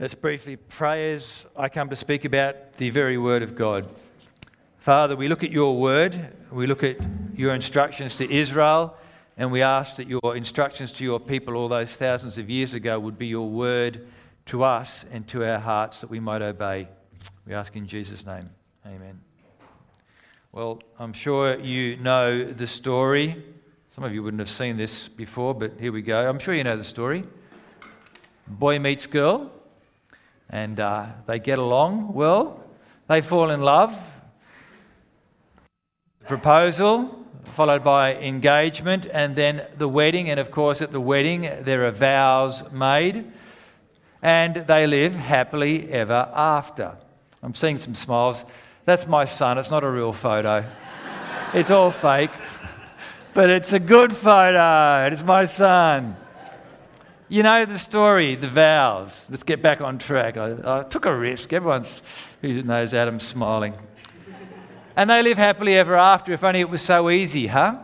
Let's briefly pray as I come to speak about the very word of God. Father, we look at your word, we look at your instructions to Israel, and we ask that your instructions to your people all those thousands of years ago would be your word to us and to our hearts that we might obey. We ask in Jesus' name. Amen. Well, I'm sure you know the story. Some of you wouldn't have seen this before, but here we go. I'm sure you know the story. Boy meets girl and uh, they get along well. They fall in love. Proposal, followed by engagement, and then the wedding. And of course, at the wedding, there are vows made, and they live happily ever after. I'm seeing some smiles. That's my son. It's not a real photo, it's all fake. But it's a good photo. It's my son. You know the story, the vows. Let's get back on track. I, I took a risk. Everyone's who knows Adam's smiling. And they live happily ever after, if only it was so easy, huh?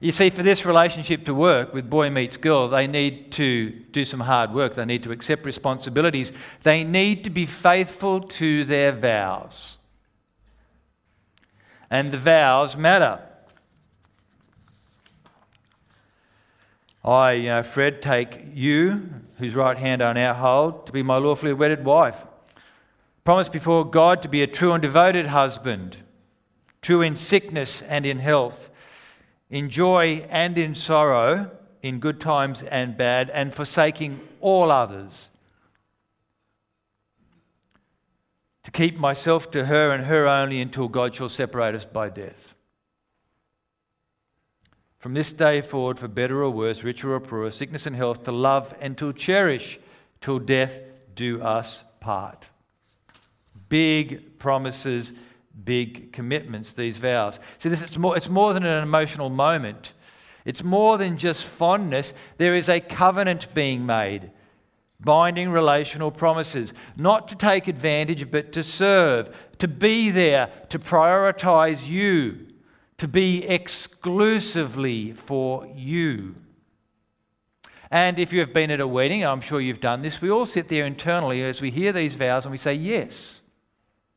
You see, for this relationship to work with boy meets girl, they need to do some hard work. They need to accept responsibilities. They need to be faithful to their vows. And the vows matter. I, know, Fred, take you, whose right hand I now hold, to be my lawfully wedded wife. Promise before God to be a true and devoted husband, true in sickness and in health, in joy and in sorrow, in good times and bad, and forsaking all others. To keep myself to her and her only until God shall separate us by death. From this day forward, for better or worse, richer or poorer, sickness and health, to love and to cherish till death do us part. Big promises, big commitments, these vows. See, this, it's, more, it's more than an emotional moment. It's more than just fondness. There is a covenant being made, binding relational promises, not to take advantage, but to serve, to be there, to prioritize you to be exclusively for you. And if you have been at a wedding, I'm sure you've done this, we all sit there internally as we hear these vows and we say, Yes,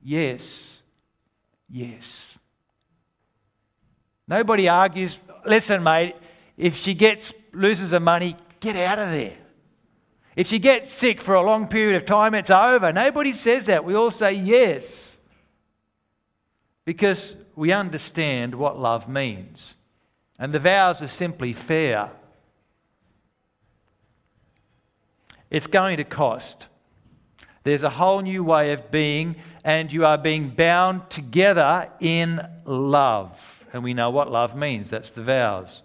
yes, yes. Nobody argues, listen, mate, if she gets loses her money, get out of there. If she gets sick for a long period of time, it's over. Nobody says that. We all say yes. Because we understand what love means. And the vows are simply fair. It's going to cost. There's a whole new way of being, and you are being bound together in love. And we know what love means that's the vows.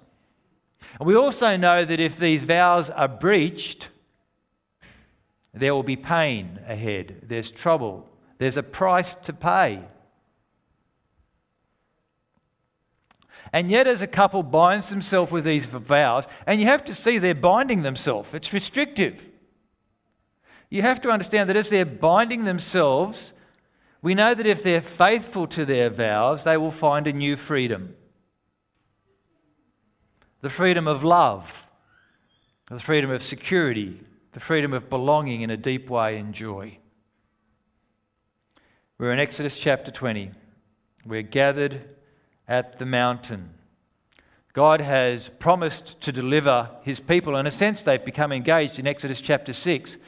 And we also know that if these vows are breached, there will be pain ahead, there's trouble, there's a price to pay. And yet, as a couple binds themselves with these vows, and you have to see they're binding themselves, it's restrictive. You have to understand that as they're binding themselves, we know that if they're faithful to their vows, they will find a new freedom the freedom of love, the freedom of security, the freedom of belonging in a deep way and joy. We're in Exodus chapter 20. We're gathered at the mountain. God has promised to deliver his people. In a sense, they've become engaged in Exodus chapter 6.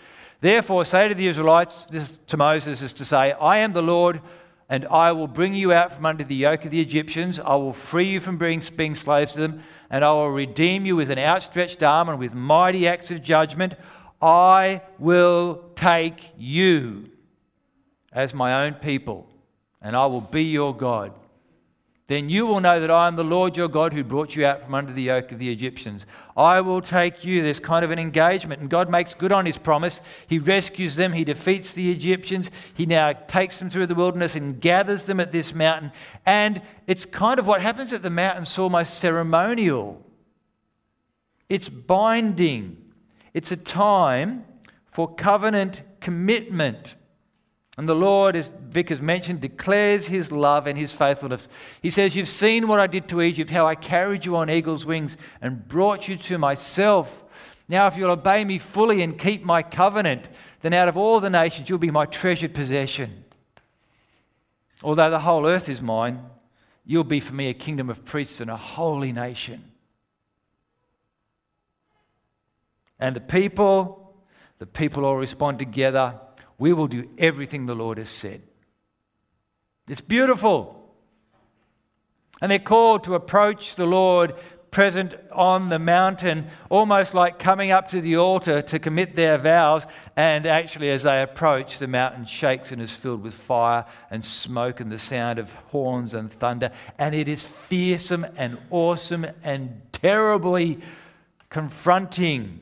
Therefore, say to the Israelites, this to Moses is to say, I am the Lord, and I will bring you out from under the yoke of the Egyptians. I will free you from being, being slaves to them, and I will redeem you with an outstretched arm and with mighty acts of judgment. I will take you as my own people, and I will be your God then you will know that I am the Lord your God who brought you out from under the yoke of the Egyptians. I will take you. There's kind of an engagement, and God makes good on his promise. He rescues them, he defeats the Egyptians. He now takes them through the wilderness and gathers them at this mountain. And it's kind of what happens at the mountain, it's almost ceremonial. It's binding, it's a time for covenant commitment. And the Lord, as Vic has mentioned, declares his love and his faithfulness. He says, You've seen what I did to Egypt, how I carried you on eagle's wings and brought you to myself. Now, if you'll obey me fully and keep my covenant, then out of all the nations you'll be my treasured possession. Although the whole earth is mine, you'll be for me a kingdom of priests and a holy nation. And the people, the people all respond together. We will do everything the Lord has said. It's beautiful. And they're called to approach the Lord present on the mountain, almost like coming up to the altar to commit their vows. And actually, as they approach, the mountain shakes and is filled with fire and smoke and the sound of horns and thunder. And it is fearsome and awesome and terribly confronting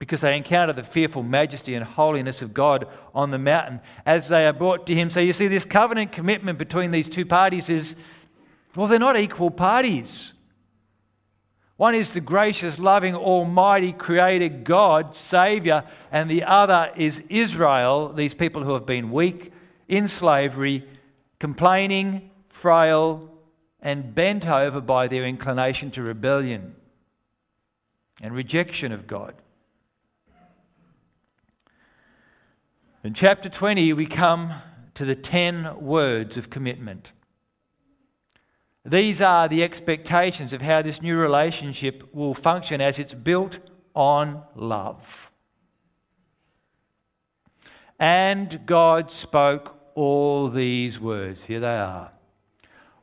because they encounter the fearful majesty and holiness of God on the mountain as they are brought to Him. So you see, this covenant commitment between these two parties is, well, they're not equal parties. One is the gracious, loving, almighty creator God, Savior, and the other is Israel, these people who have been weak, in slavery, complaining, frail, and bent over by their inclination to rebellion and rejection of God. In chapter 20, we come to the 10 words of commitment. These are the expectations of how this new relationship will function as it's built on love. And God spoke all these words. Here they are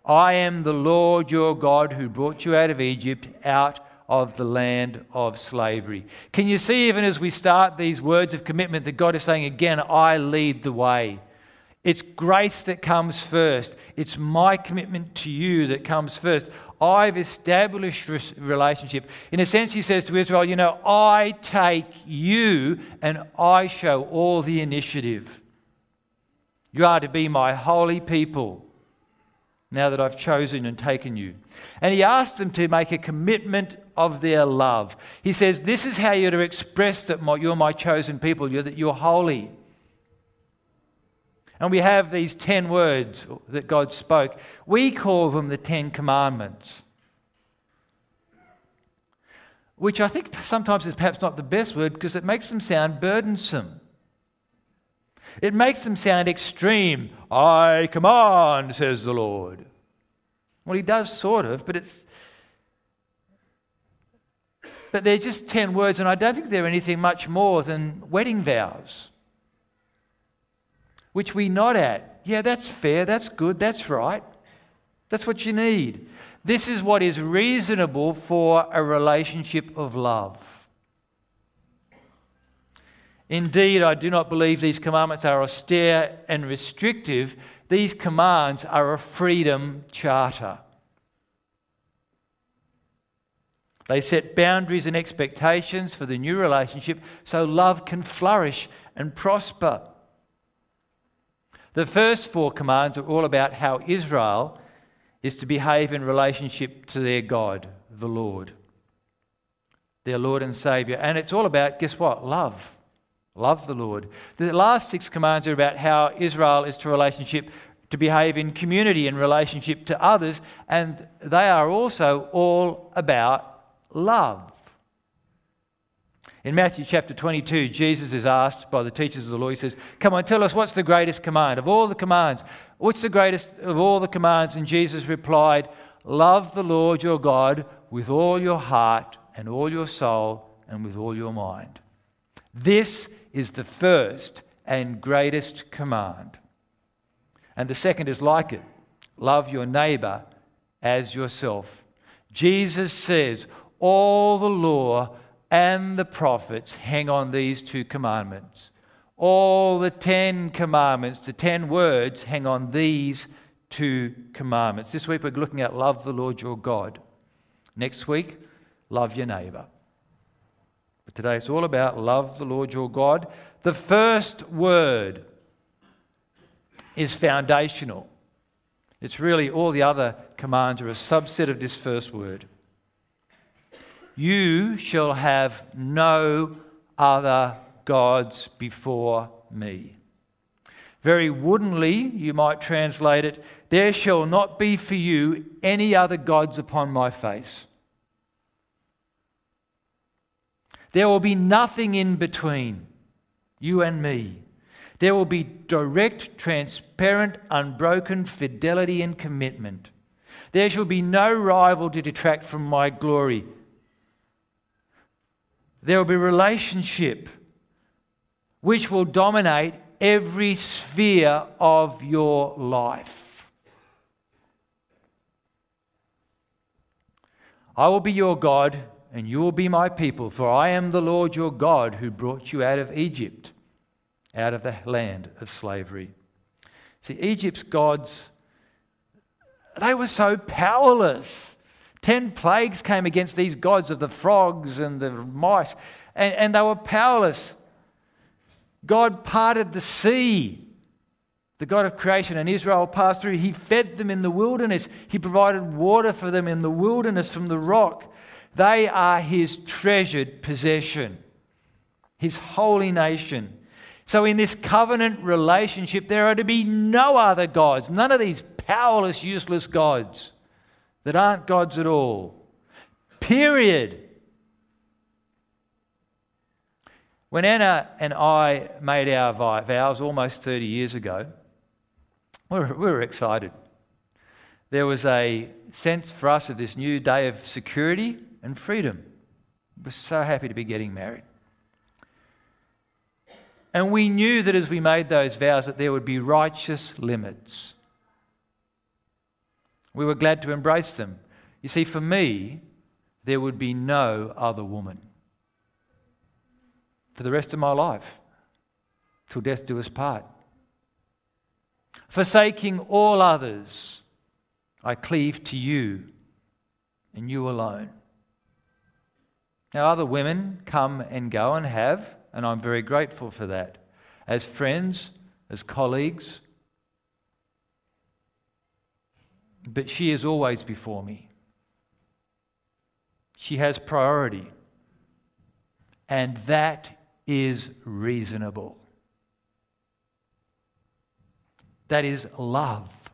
I am the Lord your God who brought you out of Egypt, out of the land of slavery. Can you see, even as we start these words of commitment, that God is saying again, I lead the way? It's grace that comes first. It's my commitment to you that comes first. I've established relationship. In a sense, he says to Israel, You know, I take you and I show all the initiative. You are to be my holy people now that I've chosen and taken you. And he asks them to make a commitment of their love. He says, This is how you're to express that you're my chosen people, that you're holy. And we have these 10 words that God spoke. We call them the 10 commandments, which I think sometimes is perhaps not the best word because it makes them sound burdensome. It makes them sound extreme. I command, says the Lord. Well, he does sort of, but it's but they're just 10 words, and I don't think they're anything much more than wedding vows, which we nod at. Yeah, that's fair, that's good, that's right. That's what you need. This is what is reasonable for a relationship of love. Indeed, I do not believe these commandments are austere and restrictive. These commands are a freedom charter. They set boundaries and expectations for the new relationship so love can flourish and prosper. The first four commands are all about how Israel is to behave in relationship to their God, the Lord, their Lord and Savior. And it's all about, guess what? Love. Love the Lord. The last six commands are about how Israel is to relationship to behave in community in relationship to others, and they are also all about love. In Matthew chapter 22, Jesus is asked by the teachers of the law, he says, Come on, tell us what's the greatest command of all the commands? What's the greatest of all the commands? And Jesus replied, Love the Lord your God with all your heart and all your soul and with all your mind. This is the first and greatest command. And the second is like it love your neighbor as yourself. Jesus says, all the law and the prophets hang on these two commandments. All the Ten Commandments, the ten words, hang on these two commandments. This week we're looking at love the Lord your God. Next week, love your neighbor. Today it's all about love the Lord your God. The first word is foundational. It's really all the other commands are a subset of this first word. You shall have no other gods before me. Very woodenly, you might translate it, there shall not be for you any other gods upon my face. There will be nothing in between you and me. There will be direct, transparent, unbroken fidelity and commitment. There shall be no rival to detract from my glory. There will be relationship which will dominate every sphere of your life. I will be your God, and you will be my people, for I am the Lord your God who brought you out of Egypt, out of the land of slavery. See, Egypt's gods, they were so powerless. Ten plagues came against these gods of the frogs and the mice, and, and they were powerless. God parted the sea. The God of creation and Israel passed through. He fed them in the wilderness. He provided water for them in the wilderness from the rock. They are his treasured possession, his holy nation. So, in this covenant relationship, there are to be no other gods, none of these powerless, useless gods that aren't gods at all. Period. When Anna and I made our vows almost 30 years ago, we were, we were excited. There was a sense for us of this new day of security and freedom. We're so happy to be getting married. And we knew that as we made those vows that there would be righteous limits. We were glad to embrace them. You see, for me, there would be no other woman for the rest of my life, till death do us part. Forsaking all others, I cleave to you and you alone. Now, other women come and go and have, and I'm very grateful for that. As friends, as colleagues, but she is always before me. She has priority. And that is reasonable. That is love,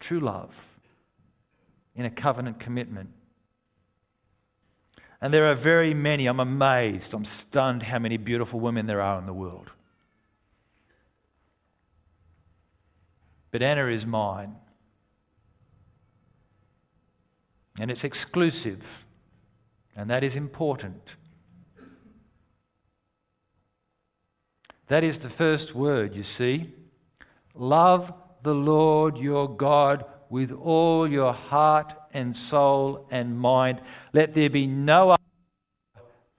true love, in a covenant commitment. And there are very many, I'm amazed, I'm stunned how many beautiful women there are in the world. But Anna is mine. And it's exclusive. And that is important. That is the first word, you see. Love the Lord your God with all your heart and soul and mind. Let there be no other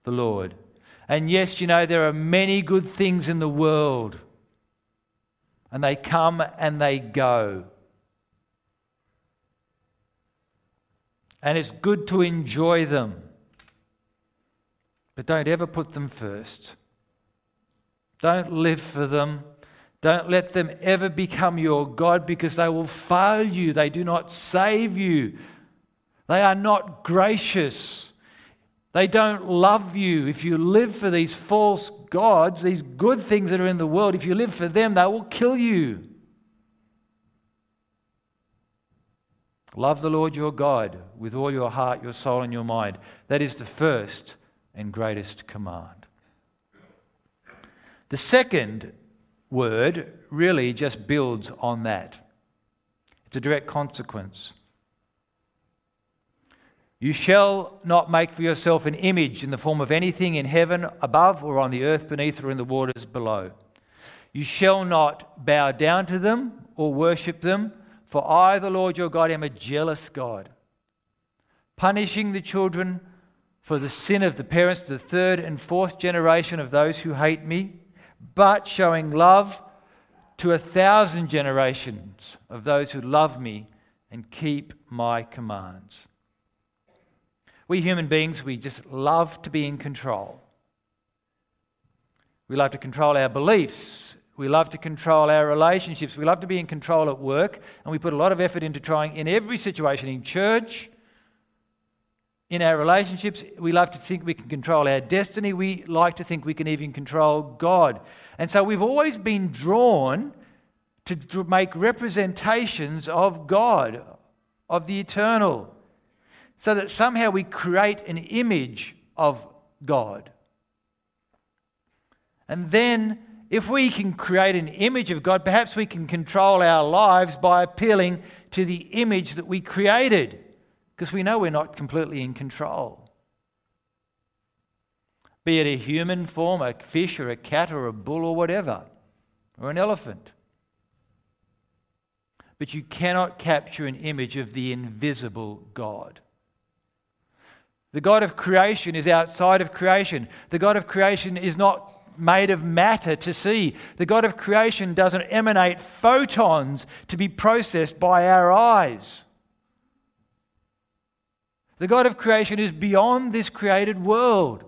the Lord. And yes, you know, there are many good things in the world, and they come and they go. And it's good to enjoy them, but don't ever put them first. Don't live for them. Don't let them ever become your God because they will fail you. They do not save you. They are not gracious. They don't love you. If you live for these false gods, these good things that are in the world, if you live for them, they will kill you. Love the Lord your God with all your heart, your soul, and your mind. That is the first and greatest command. The second word really just builds on that. It's a direct consequence. You shall not make for yourself an image in the form of anything in heaven above or on the earth beneath or in the waters below. You shall not bow down to them or worship them, for I, the Lord your God, am a jealous God, punishing the children for the sin of the parents to the third and fourth generation of those who hate me but showing love to a thousand generations of those who love me and keep my commands. We human beings, we just love to be in control. We love to control our beliefs. We love to control our relationships. We love to be in control at work. And we put a lot of effort into trying in every situation in church, in our relationships, we love to think we can control our destiny. We like to think we can even control God. And so we've always been drawn to make representations of God, of the eternal, so that somehow we create an image of God And then, if we can create an image of God, perhaps we can control our lives by appealing to the image that we created, because we know we're not completely in control. Be it a human form, a fish or a cat or a bull or whatever, or an elephant. But you cannot capture an image of the invisible God. The God of creation is outside of creation. The God of creation is not made of matter to see. The God of creation doesn't emanate photons to be processed by our eyes. The God of creation is beyond this created world.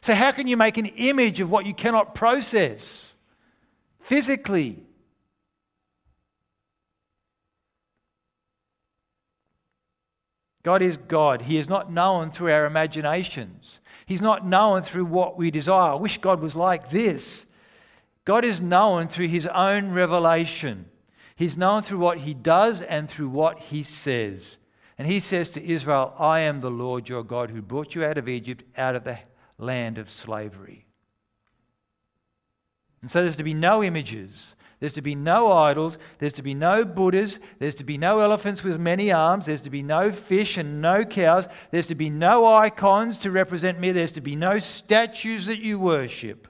So, how can you make an image of what you cannot process physically? God is God. He is not known through our imaginations. He's not known through what we desire. I wish God was like this. God is known through his own revelation. He's known through what he does and through what he says. And he says to Israel, I am the Lord your God who brought you out of Egypt, out of the land of slavery. And so there's to be no images. There's to be no idols. There's to be no Buddhas. There's to be no elephants with many arms. There's to be no fish and no cows. There's to be no icons to represent me. There's to be no statues that you worship.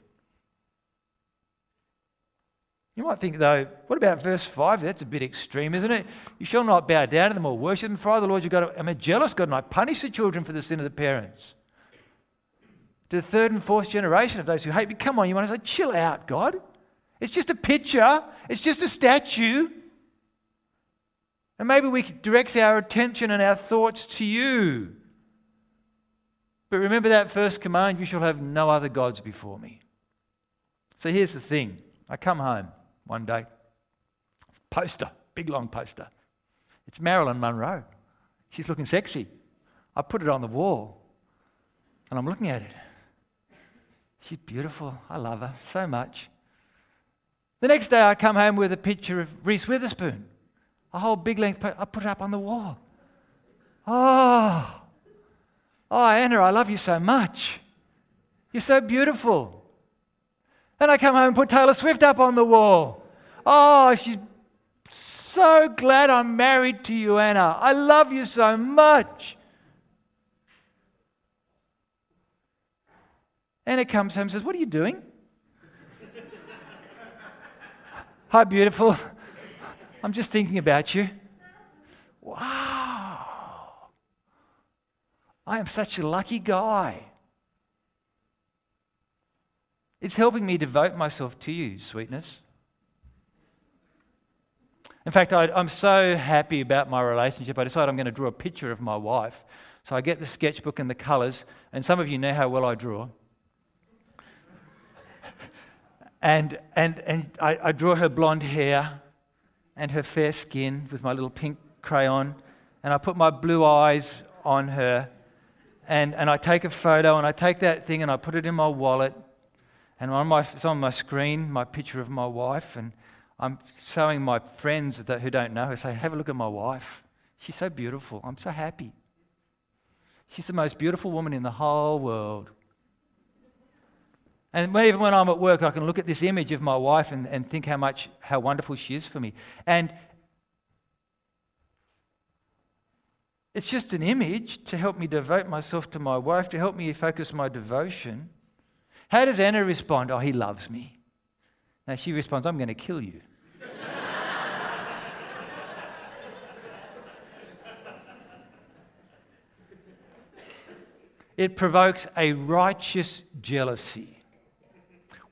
You might think, though, what about verse 5? That's a bit extreme, isn't it? You shall not bow down to them or worship them, for I, the Lord your God, am a jealous God, and I punish the children for the sin of the parents. To the third and fourth generation of those who hate me. Come on, you want to say, chill out, God. It's just a picture, it's just a statue. And maybe we could direct our attention and our thoughts to you. But remember that first command you shall have no other gods before me. So here's the thing I come home one day, it's a poster, big long poster. It's Marilyn Monroe. She's looking sexy. I put it on the wall and I'm looking at it. She's beautiful. I love her so much. The next day, I come home with a picture of Reese Witherspoon, a whole big length. I put it up on the wall. Oh, oh, Anna, I love you so much. You're so beautiful. Then I come home and put Taylor Swift up on the wall. Oh, she's so glad I'm married to you, Anna. I love you so much. Anna comes home and says, What are you doing? Hi, beautiful. I'm just thinking about you. Wow. I am such a lucky guy. It's helping me devote myself to you, sweetness. In fact, I, am so happy about my relationship. I decided I'm going to draw a picture of my wife. So I get the sketchbook and the colours, and some of you know how well I draw. And, and, and I, I draw her blonde hair and her fair skin with my little pink crayon. And I put my blue eyes on her. And, and I take a photo and I take that thing and I put it in my wallet. And on my, it's on my screen, my picture of my wife. And I'm showing my friends that, who don't know her, say, Have a look at my wife. She's so beautiful. I'm so happy. She's the most beautiful woman in the whole world. And even when I'm at work, I can look at this image of my wife and, and think how much, how wonderful she is for me. And it's just an image to help me devote myself to my wife, to help me focus my devotion. How does Anna respond? Oh, he loves me. Now she responds, I'm going to kill you. it provokes a righteous jealousy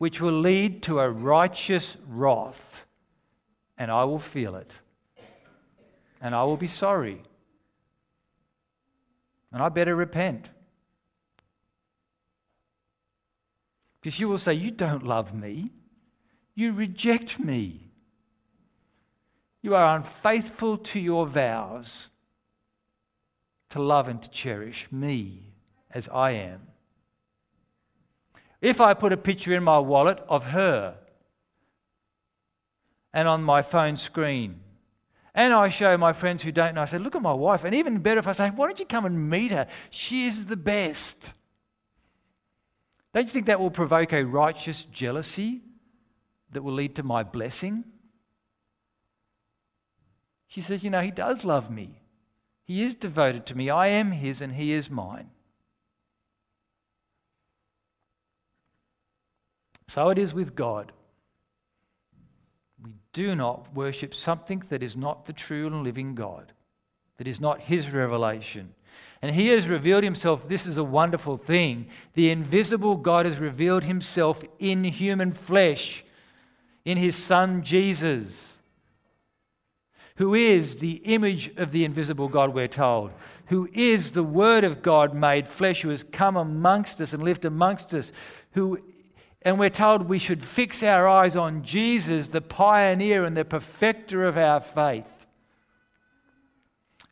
which will lead to a righteous wrath, and I will feel it. And I will be sorry. And I better repent. Because you will say, You don't love me. You reject me. You are unfaithful to your vows to love and to cherish me as I am. If I put a picture in my wallet of her and on my phone screen, and I show my friends who don't know, I say, Look at my wife. And even better if I say, Why don't you come and meet her? She is the best. Don't you think that will provoke a righteous jealousy that will lead to my blessing? She says, You know, he does love me. He is devoted to me. I am his and he is mine. So it is with God. We do not worship something that is not the true and living God, that is not his revelation. And he has revealed himself. This is a wonderful thing. The invisible God has revealed himself in human flesh, in his son Jesus, who is the image of the invisible God, we're told, who is the Word of God made flesh, who has come amongst us and lived amongst us, who and we're told we should fix our eyes on Jesus, the pioneer and the perfecter of our faith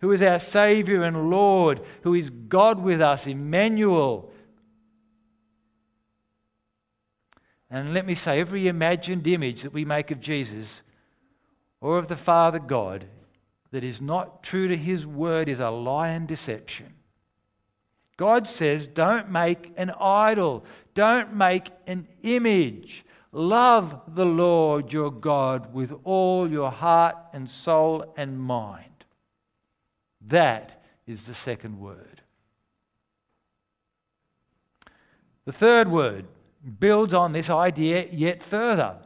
who is our Savior and Lord, who is God with us, Emmanuel. And let me say, every imagined image that we make of Jesus or of the Father God that is not true to His word is a lie and deception. God says, don't make an idol, don't make an image. Love the Lord your God with all your heart and soul and mind. That is the second word. The third word builds on this idea yet further.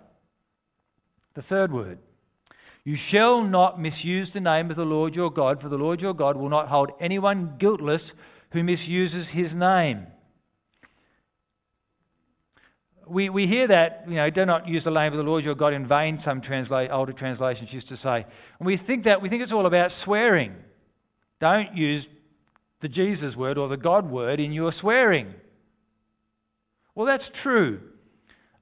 The third word You shall not misuse the name of the Lord your God, for the Lord your God will not hold anyone guiltless who misuses his name. We, we hear that, you know, do not use the name of the Lord your God in vain, some transla- older translations used to say. And we think that, we think it's all about swearing. Don't use the Jesus word or the God word in your swearing. Well, that's true.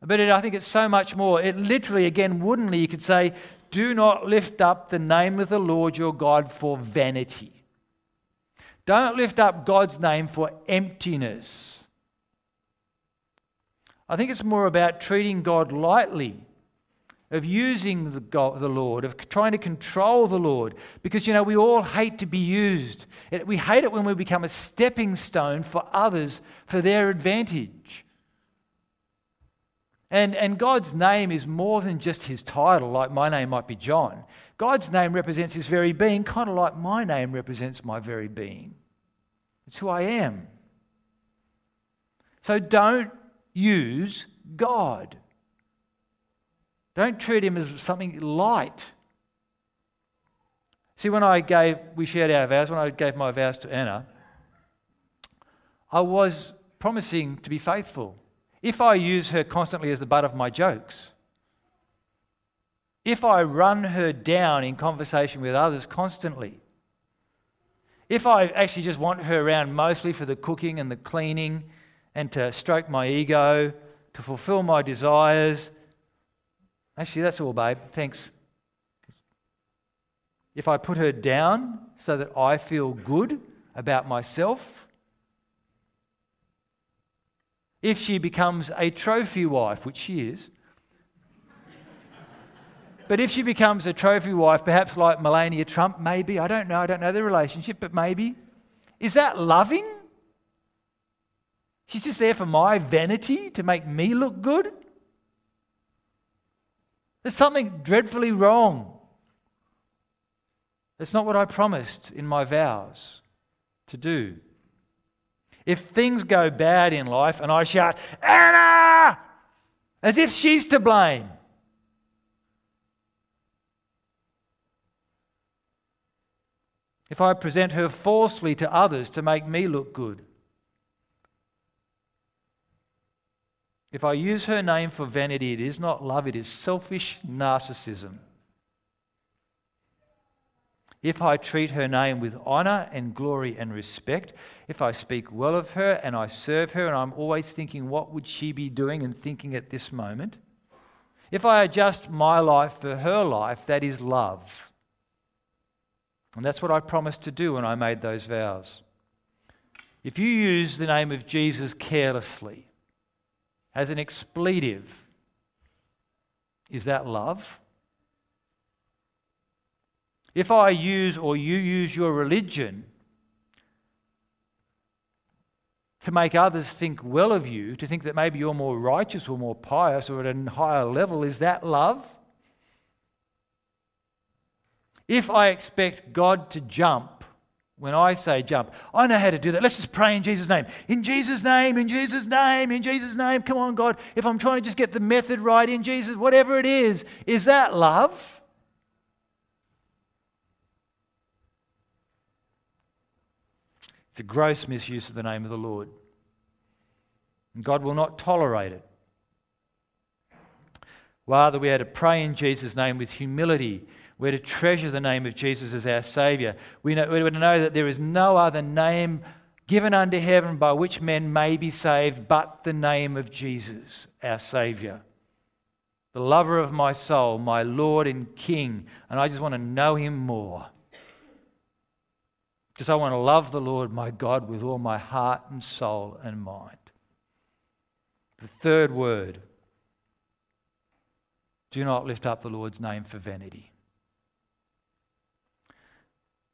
But it, I think it's so much more. It literally, again, woodenly, you could say, do not lift up the name of the Lord your God for vanity. Don't lift up God's name for emptiness. I think it's more about treating God lightly of using the, God, the Lord, of trying to control the Lord. Because, you know, we all hate to be used. We hate it when we become a stepping stone for others for their advantage. And, and God's name is more than just his title, like my name might be John. God's name represents his very being, kind of like my name represents my very being. It's who I am. So don't use God. Don't treat him as something light. See, when I gave, we shared our vows, when I gave my vows to Anna, I was promising to be faithful. If I use her constantly as the butt of my jokes, if I run her down in conversation with others constantly, if I actually just want her around mostly for the cooking and the cleaning and to stroke my ego, to fulfill my desires, Actually, that's all, babe. Thanks. If I put her down so that I feel good about myself, if she becomes a trophy wife, which she is, but if she becomes a trophy wife, perhaps like Melania Trump, maybe, I don't know, I don't know the relationship, but maybe, is that loving? She's just there for my vanity to make me look good? There's something dreadfully wrong. It's not what I promised in my vows to do. If things go bad in life and I shout, Anna! as if she's to blame. If I present her falsely to others to make me look good. If I use her name for vanity, it is not love, it is selfish narcissism. If I treat her name with honor and glory and respect, if I speak well of her and I serve her and I'm always thinking, what would she be doing and thinking at this moment? If I adjust my life for her life, that is love. And that's what I promised to do when I made those vows. If you use the name of Jesus carelessly, as an expletive. Is that love? If I use or you use your religion to make others think well of you, to think that maybe you're more righteous or more pious or at a higher level, is that love? If I expect God to jump when I say jump, I know how to do that. Let's just pray in Jesus' name. In Jesus' name, in Jesus' name, in Jesus' name. Come on, God. If I'm trying to just get the method right in Jesus, whatever it is, is that love? It's a gross misuse of the name of the Lord. And God will not tolerate it. Rather, we are to pray in Jesus' name with humility. We're to treasure the name of Jesus as our Saviour. We know, we're to know that there is no other name given under heaven by which men may be saved but the name of Jesus, our Saviour. The lover of my soul, my Lord and King. And I just want to know Him more. Because I want to love the Lord my God with all my heart and soul and mind. The third word do not lift up the Lord's name for vanity.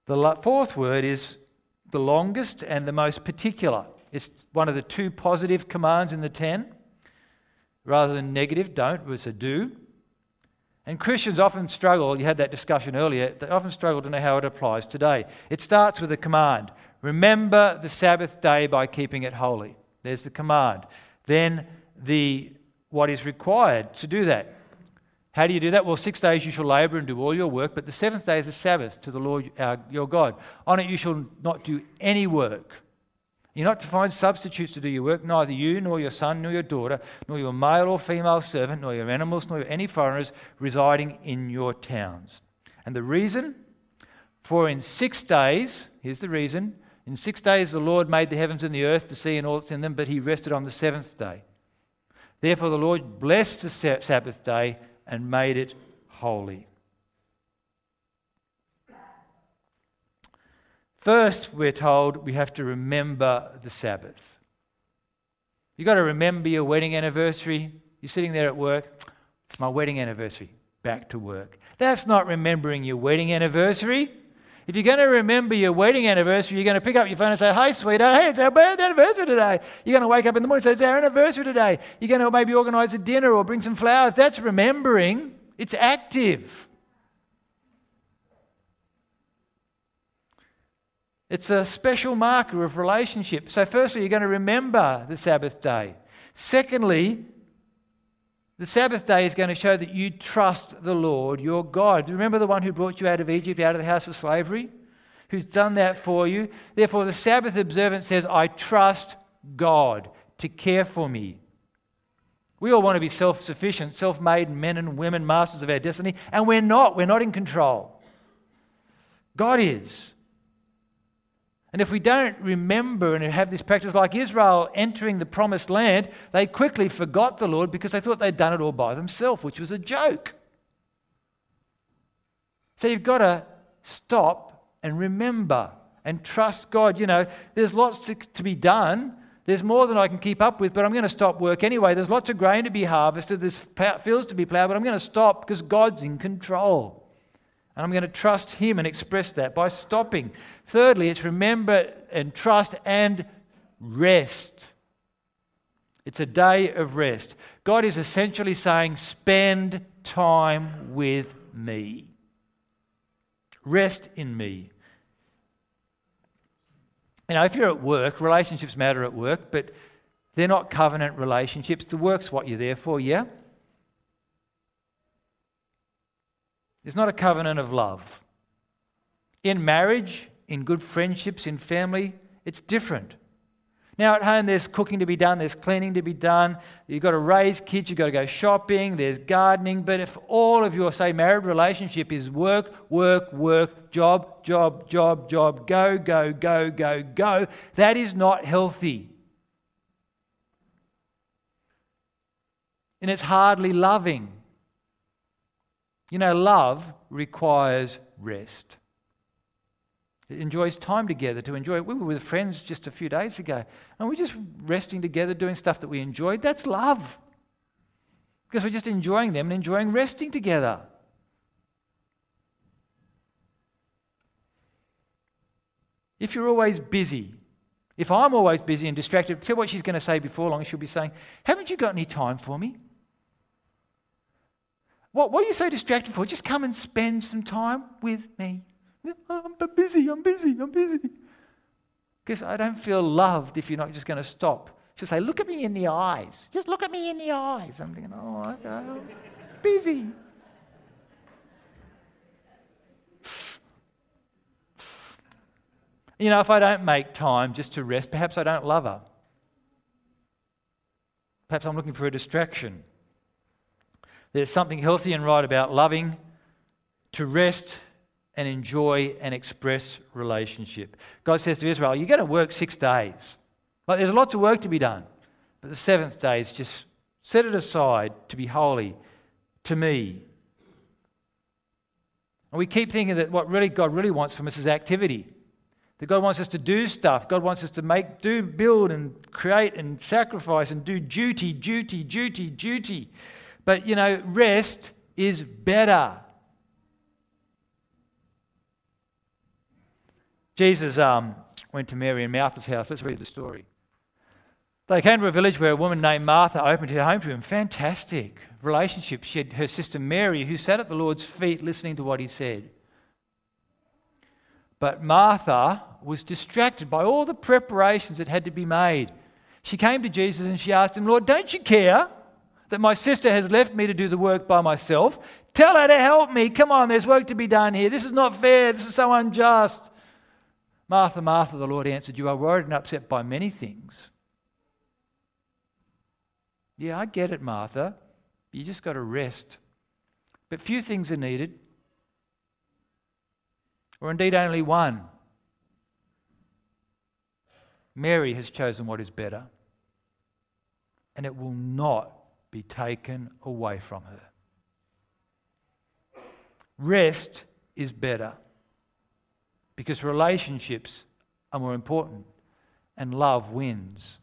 The fourth word is the longest and the most particular. It's one of the two positive commands in the ten. Rather than negative, don't, it's a do. And Christians often struggle, you had that discussion earlier, they often struggle to know how it applies today. It starts with a command remember the Sabbath day by keeping it holy. There's the command. Then the what is required to do that. How do you do that? Well, six days you shall labor and do all your work, but the seventh day is a Sabbath to the Lord our, your God. On it you shall not do any work. You're not to find substitutes to do your work, neither you, nor your son, nor your daughter, nor your male or female servant, nor your animals, nor any foreigners residing in your towns. And the reason? For in six days, here's the reason in six days the Lord made the heavens and the earth, the sea and all that's in them, but he rested on the seventh day. Therefore the Lord blessed the Sabbath day and made it holy. First, we're told we have to remember the Sabbath. You've got to remember your wedding anniversary. You're sitting there at work. It's my wedding anniversary. Back to work. That's not remembering your wedding anniversary. If you're going to remember your wedding anniversary, you're going to pick up your phone and say, Hey, sweetheart, hey, it's our wedding anniversary today. You're going to wake up in the morning and say, It's our anniversary today. You're going to maybe organize a dinner or bring some flowers. That's remembering, it's active. It's a special marker of relationship. So, firstly, you're going to remember the Sabbath day. Secondly, the Sabbath day is going to show that you trust the Lord your God. Remember the one who brought you out of Egypt, out of the house of slavery? Who's done that for you? Therefore, the Sabbath observance says, I trust God to care for me. We all want to be self sufficient, self made men and women, masters of our destiny, and we're not. We're not in control. God is. And if we don't remember and have this practice like Israel entering the promised land, they quickly forgot the Lord because they thought they'd done it all by themselves, which was a joke. So you've got to stop and remember and trust God. You know, there's lots to, to be done. There's more than I can keep up with, but I'm going to stop work anyway. There's lots of grain to be harvested. There's fields to be plowed, but I'm going to stop because God's in control. And I'm going to trust Him and express that by stopping. Thirdly, it's remember and trust and rest. It's a day of rest. God is essentially saying, spend time with me. Rest in me. You know, if you're at work, relationships matter at work, but they're not covenant relationships. The work's what you're there for, yeah? It's not a covenant of love. In marriage, in good friendships, in family, it's different. Now, at home, there's cooking to be done, there's cleaning to be done, you've got to raise kids, you've got to go shopping, there's gardening. But if all of your, say, married relationship is work, work, work, job, job, job, job, go, go, go, go, go, that is not healthy. And it's hardly loving. You know, love requires rest. It enjoys time together to enjoy. it. We were with friends just a few days ago, and we're just resting together, doing stuff that we enjoyed. That's love. Because we're just enjoying them and enjoying resting together. If you're always busy If I'm always busy and distracted, tell what she's going to say before long. She'll be saying, Haven't you got any time for me? What, what are you so distracted for? Just come and spend some time with me. I'm busy, I'm busy, I'm busy. Because I don't feel loved if you're not just going to stop. She'll say, Look at me in the eyes. Just look at me in the eyes. I'm thinking, Oh, okay. I'm busy. You know, if I don't make time just to rest, perhaps I don't love her. Perhaps I'm looking for a distraction. There's something healthy and right about loving, to rest and enjoy and express relationship. God says to Israel, You're going to work six days. Like there's lots of work to be done. But the seventh day is just set it aside to be holy to me. And we keep thinking that what really God really wants from us is activity. That God wants us to do stuff. God wants us to make, do, build, and create, and sacrifice, and do duty, duty, duty, duty. But, you know, rest is better. Jesus um, went to Mary and Martha's house. Let's read the story. They came to a village where a woman named Martha opened her home to him. Fantastic relationship. She had her sister Mary, who sat at the Lord's feet listening to what he said. But Martha was distracted by all the preparations that had to be made. She came to Jesus and she asked him, Lord, don't you care that my sister has left me to do the work by myself? Tell her to help me. Come on, there's work to be done here. This is not fair. This is so unjust. Martha, Martha, the Lord answered, You are worried and upset by many things. Yeah, I get it, Martha. You just got to rest. But few things are needed, or indeed only one. Mary has chosen what is better, and it will not be taken away from her. Rest is better because relationships are more important and love wins.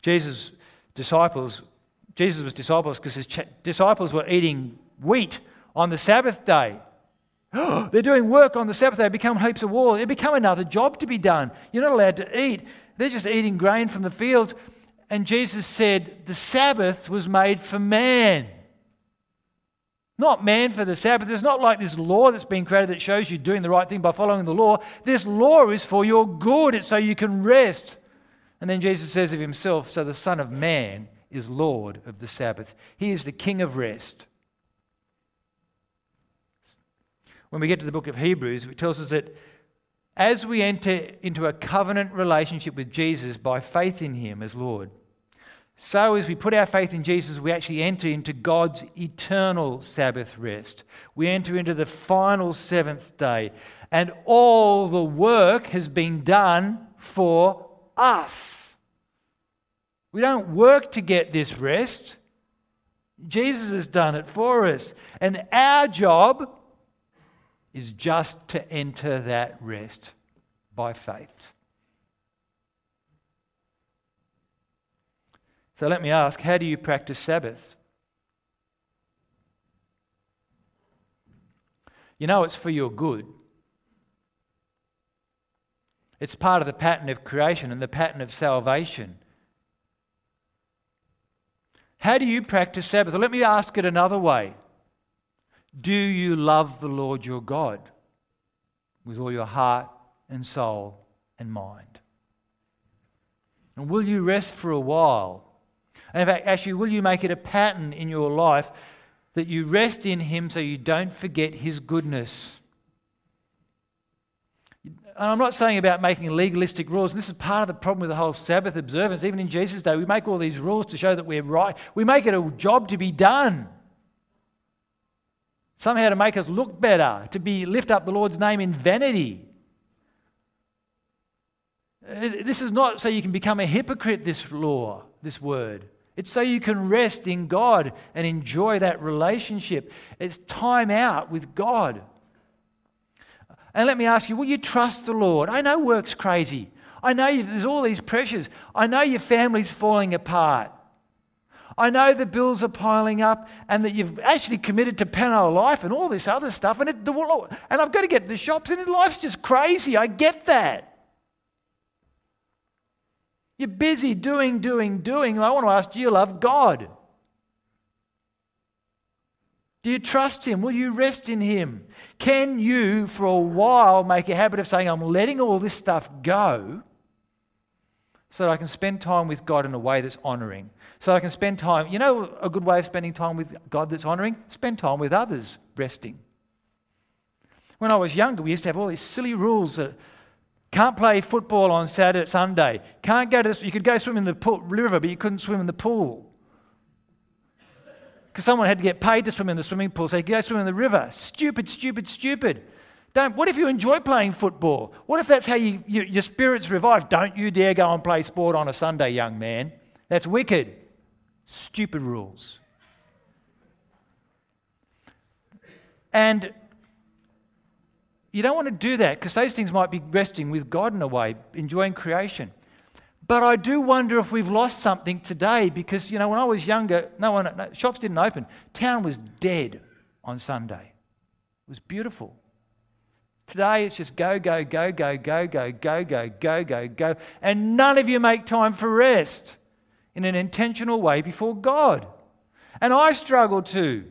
Jesus' disciples, Jesus was disciples because his disciples were eating wheat on the Sabbath day. They're doing work on the Sabbath. They become heaps of war. They become another job to be done. You're not allowed to eat. They're just eating grain from the fields. And Jesus said the Sabbath was made for man. Not man for the Sabbath. It's not like this law that's been created that shows you doing the right thing by following the law. This law is for your good. It's so you can rest. And then Jesus says of himself, So the Son of Man is Lord of the Sabbath. He is the King of rest. when we get to the book of Hebrews, it tells us that as we enter into a covenant relationship with Jesus by faith in Him as Lord, so as we put our faith in Jesus, we actually enter into God's eternal Sabbath rest. We enter into the final seventh day, and all the work has been done for us. We don't work to get this rest. Jesus has done it for us. And our job is just to enter that rest by faith. So let me ask how do you practice Sabbath? You know, it's for your good. It's part of the pattern of creation and the pattern of salvation. How do you practice Sabbath? Let me ask it another way. Do you love the Lord your God with all your heart and soul and mind? And will you rest for a while? And in fact, actually, will you make it a pattern in your life that you rest in Him so you don't forget His goodness? And I'm not saying about making legalistic rules. And this is part of the problem with the whole Sabbath observance. Even in Jesus' day, we make all these rules to show that we're right. We make it a job to be done somehow to make us look better, to be lift up the Lord's name in vanity. This is not so you can become a hypocrite, this law, this word. It's so you can rest in God and enjoy that relationship. It's time out with God. And let me ask you will you trust the Lord? I know work's crazy. I know there's all these pressures. I know your family's falling apart. I know the bills are piling up and that you've actually committed to Penno Life and all this other stuff. And, it, and I've got to get to the shops and life's just crazy. I get that. You're busy doing, doing, doing. I want to ask do you love God? Do you trust Him? Will you rest in Him? Can you, for a while, make a habit of saying, I'm letting all this stuff go so that I can spend time with God in a way that's honoring? So I can spend time, you know, a good way of spending time with God that's honoring? Spend time with others, resting. When I was younger, we used to have all these silly rules that can't play football on Saturday, Sunday. Can't go to this. You could go swim in the pool, river, but you couldn't swim in the pool. Because someone had to get paid to swim in the swimming pool, so you go swim in the river. Stupid, stupid, stupid. Don't, what if you enjoy playing football? What if that's how you, you, your spirit's revived? Don't you dare go and play sport on a Sunday, young man. That's wicked. Stupid rules. And you don't want to do that because those things might be resting with God in a way, enjoying creation. But I do wonder if we've lost something today because, you know, when I was younger, no one, no, shops didn't open. Town was dead on Sunday. It was beautiful. Today it's just go, go, go, go, go, go, go, go, go, go, go. And none of you make time for rest in an intentional way before God. And I struggle too.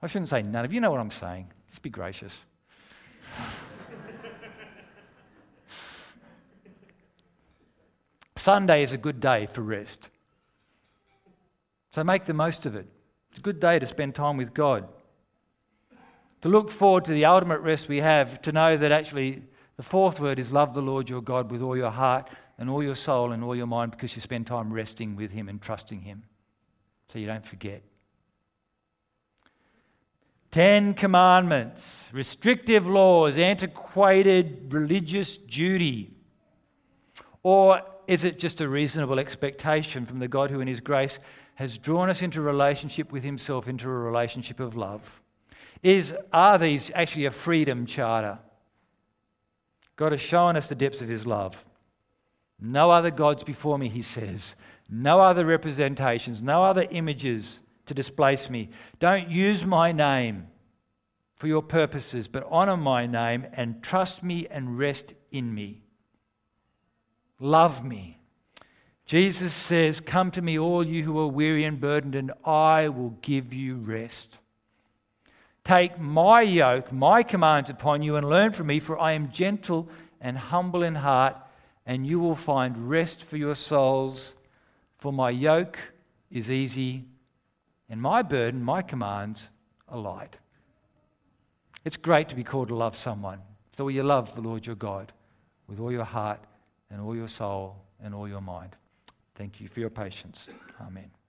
I shouldn't say none of you know what I'm saying. Just be gracious. Sunday is a good day for rest. So make the most of it. It's a good day to spend time with God. To look forward to the ultimate rest we have, to know that actually the fourth word is love the Lord your God with all your heart and all your soul and all your mind because you spend time resting with Him and trusting Him. So you don't forget. Ten Commandments, restrictive laws, antiquated religious duty. Or is it just a reasonable expectation from the God who, in His grace, has drawn us into relationship with Himself, into a relationship of love? Is, are these actually a freedom charter? God has shown us the depths of His love. No other gods before me, He says. No other representations, no other images to displace me. Don't use my name for your purposes, but honor my name and trust me and rest in me. Love me. Jesus says, Come to me, all you who are weary and burdened, and I will give you rest. Take my yoke, my commands upon you, and learn from me, for I am gentle and humble in heart, and you will find rest for your souls. For my yoke is easy and my burden, my commands, are light. It's great to be called to love someone. So you love the Lord your God with all your heart and all your soul and all your mind. Thank you for your patience. Amen.